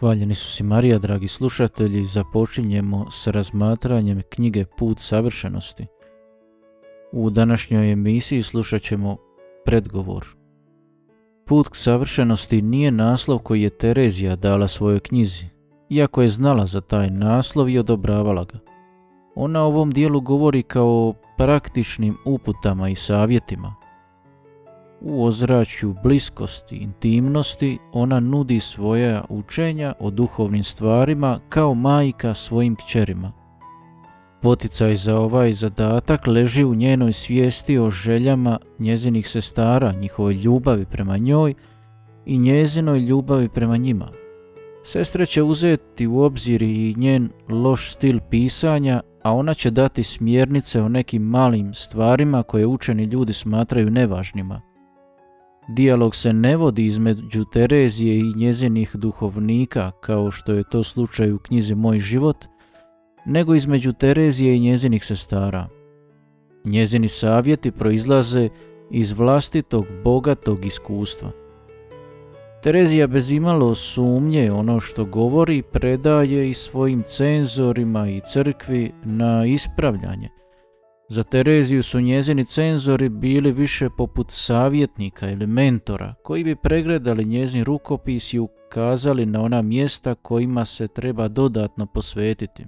Hvaljeni su si Marija, dragi slušatelji, započinjemo s razmatranjem knjige Put savršenosti. U današnjoj emisiji slušat ćemo predgovor. Put k savršenosti nije naslov koji je Terezija dala svojoj knjizi, iako je znala za taj naslov i odobravala ga. Ona o ovom dijelu govori kao praktičnim uputama i savjetima, u ozračju bliskosti, intimnosti, ona nudi svoja učenja o duhovnim stvarima kao majka svojim kćerima. Poticaj za ovaj zadatak leži u njenoj svijesti o željama njezinih sestara, njihovoj ljubavi prema njoj i njezinoj ljubavi prema njima. Sestre će uzeti u obzir i njen loš stil pisanja, a ona će dati smjernice o nekim malim stvarima koje učeni ljudi smatraju nevažnima – Dijalog se ne vodi između Terezije i njezinih duhovnika, kao što je to slučaj u knjizi Moj život, nego između Terezije i njezinih sestara. Njezini savjeti proizlaze iz vlastitog bogatog iskustva. Terezija bez imalo sumnje ono što govori predaje i svojim cenzorima i crkvi na ispravljanje – za Tereziju su njezini cenzori bili više poput savjetnika ili mentora koji bi pregledali njezin rukopis i ukazali na ona mjesta kojima se treba dodatno posvetiti.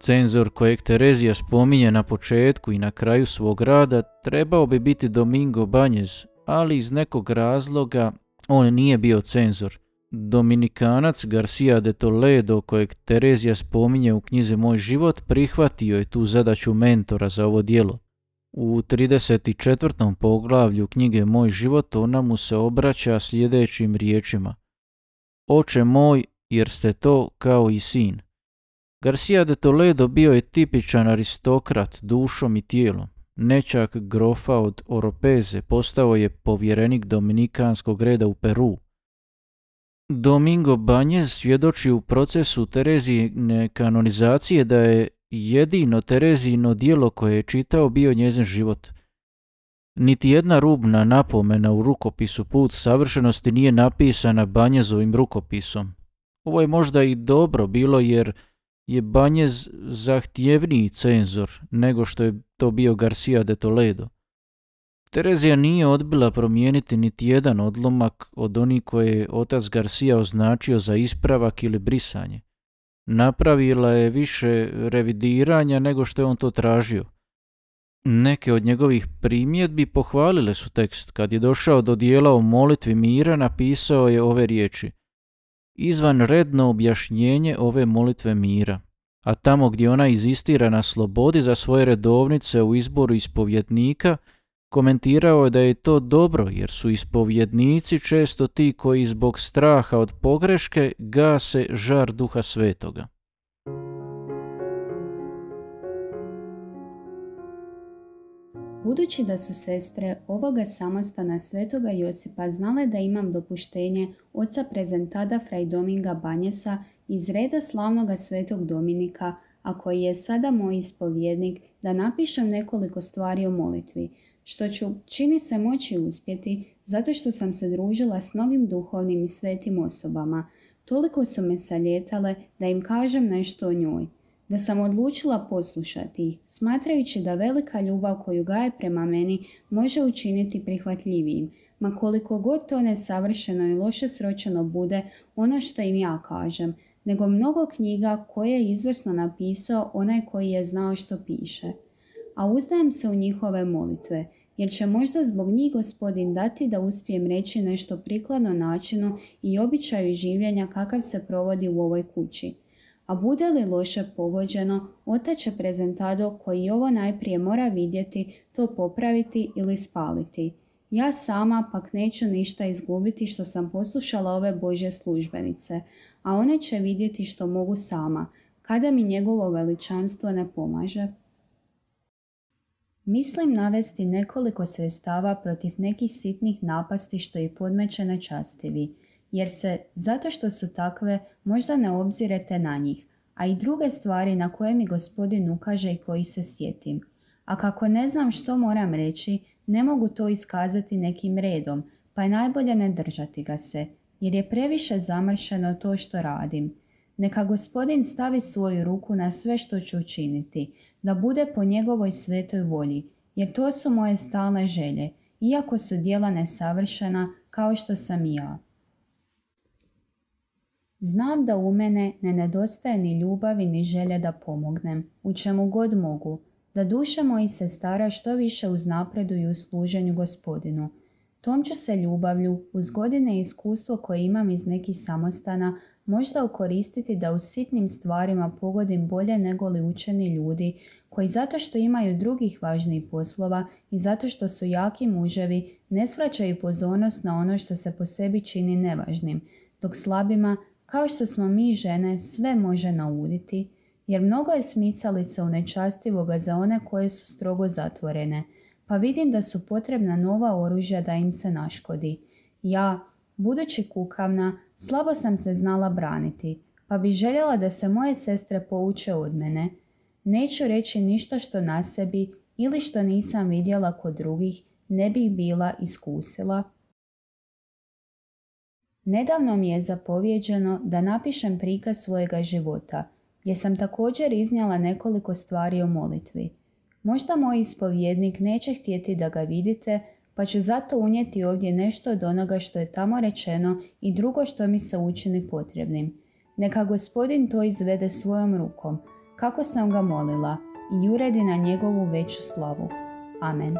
Cenzor kojeg Terezija spominje na početku i na kraju svog rada trebao bi biti Domingo Banjez, ali iz nekog razloga on nije bio cenzor – Dominikanac Garcia de Toledo, kojeg Terezija spominje u knjizi Moj život, prihvatio je tu zadaću mentora za ovo dijelo. U 34. poglavlju knjige Moj život ona mu se obraća sljedećim riječima. Oče moj, jer ste to kao i sin. Garcia de Toledo bio je tipičan aristokrat dušom i tijelom. Nečak grofa od Oropeze postao je povjerenik dominikanskog reda u Peru. Domingo Banjez svjedoči u procesu Terezijne kanonizacije da je jedino Terezino dijelo koje je čitao bio njezin život. Niti jedna rubna napomena u rukopisu Put savršenosti nije napisana Banjezovim rukopisom. Ovo je možda i dobro bilo jer je Banjez zahtjevniji cenzor nego što je to bio Garcia de Toledo. Terezija nije odbila promijeniti niti jedan odlomak od onih koje je otac Garcia označio za ispravak ili brisanje. Napravila je više revidiranja nego što je on to tražio. Neke od njegovih primjedbi pohvalile su tekst. Kad je došao do dijela o molitvi mira, napisao je ove riječi. Izvan redno objašnjenje ove molitve mira, a tamo gdje ona izistira na slobodi za svoje redovnice u izboru ispovjednika – Komentirao je da je to dobro jer su ispovjednici često ti koji zbog straha od pogreške gase žar duha svetoga. Budući da su sestre ovoga samostana svetoga Josipa znale da imam dopuštenje oca prezentada Fraj Dominga Banjesa iz reda slavnoga svetog Dominika, a koji je sada moj ispovjednik, da napišem nekoliko stvari o molitvi – što ću čini se moći uspjeti zato što sam se družila s mnogim duhovnim i svetim osobama. Toliko su me saljetale da im kažem nešto o njoj. Da sam odlučila poslušati ih, smatrajući da velika ljubav koju gaje prema meni može učiniti prihvatljivijim, ma koliko god to nesavršeno i loše sročeno bude ono što im ja kažem, nego mnogo knjiga koje je izvrsno napisao onaj koji je znao što piše. A uzdajem se u njihove molitve – jer će možda zbog njih gospodin dati da uspijem reći nešto prikladno načinu i običaju življenja kakav se provodi u ovoj kući. A bude li loše povođeno, otac će prezentado koji ovo najprije mora vidjeti, to popraviti ili spaliti. Ja sama pak neću ništa izgubiti što sam poslušala ove Božje službenice, a one će vidjeti što mogu sama, kada mi njegovo veličanstvo ne pomaže. Mislim navesti nekoliko sredstava protiv nekih sitnih napasti što i podmeće nečastivi, jer se, zato što su takve, možda ne obzirete na njih, a i druge stvari na koje mi gospodin ukaže i koji se sjetim. A kako ne znam što moram reći, ne mogu to iskazati nekim redom, pa je najbolje ne držati ga se, jer je previše zamršeno to što radim. Neka gospodin stavi svoju ruku na sve što ću učiniti, da bude po njegovoj svetoj volji, jer to su moje stalne želje, iako su dijela nesavršena kao što sam ja. Znam da u mene ne nedostaje ni ljubavi ni želje da pomognem, u čemu god mogu, da duša se stara što više uznapreduju u služenju gospodinu. Tom ću se ljubavlju, uz godine iskustvo koje imam iz nekih samostana, možda okoristiti da u sitnim stvarima pogodim bolje nego li učeni ljudi, koji zato što imaju drugih važnijih poslova i zato što su jaki muževi, ne svraćaju pozornost na ono što se po sebi čini nevažnim, dok slabima, kao što smo mi žene, sve može nauditi, jer mnogo je smicalica u nečastivoga za one koje su strogo zatvorene, pa vidim da su potrebna nova oružja da im se naškodi. Ja, budući kukavna, slabo sam se znala braniti, pa bi željela da se moje sestre pouče od mene. Neću reći ništa što na sebi ili što nisam vidjela kod drugih ne bih bila iskusila. Nedavno mi je zapovjeđeno da napišem prikaz svojega života – gdje sam također iznijela nekoliko stvari o molitvi. Možda moj ispovjednik neće htjeti da ga vidite, pa ću zato unijeti ovdje nešto od onoga što je tamo rečeno i drugo što mi se učini potrebnim. Neka gospodin to izvede svojom rukom, kako sam ga molila, i uredi na njegovu veću slavu. Amen.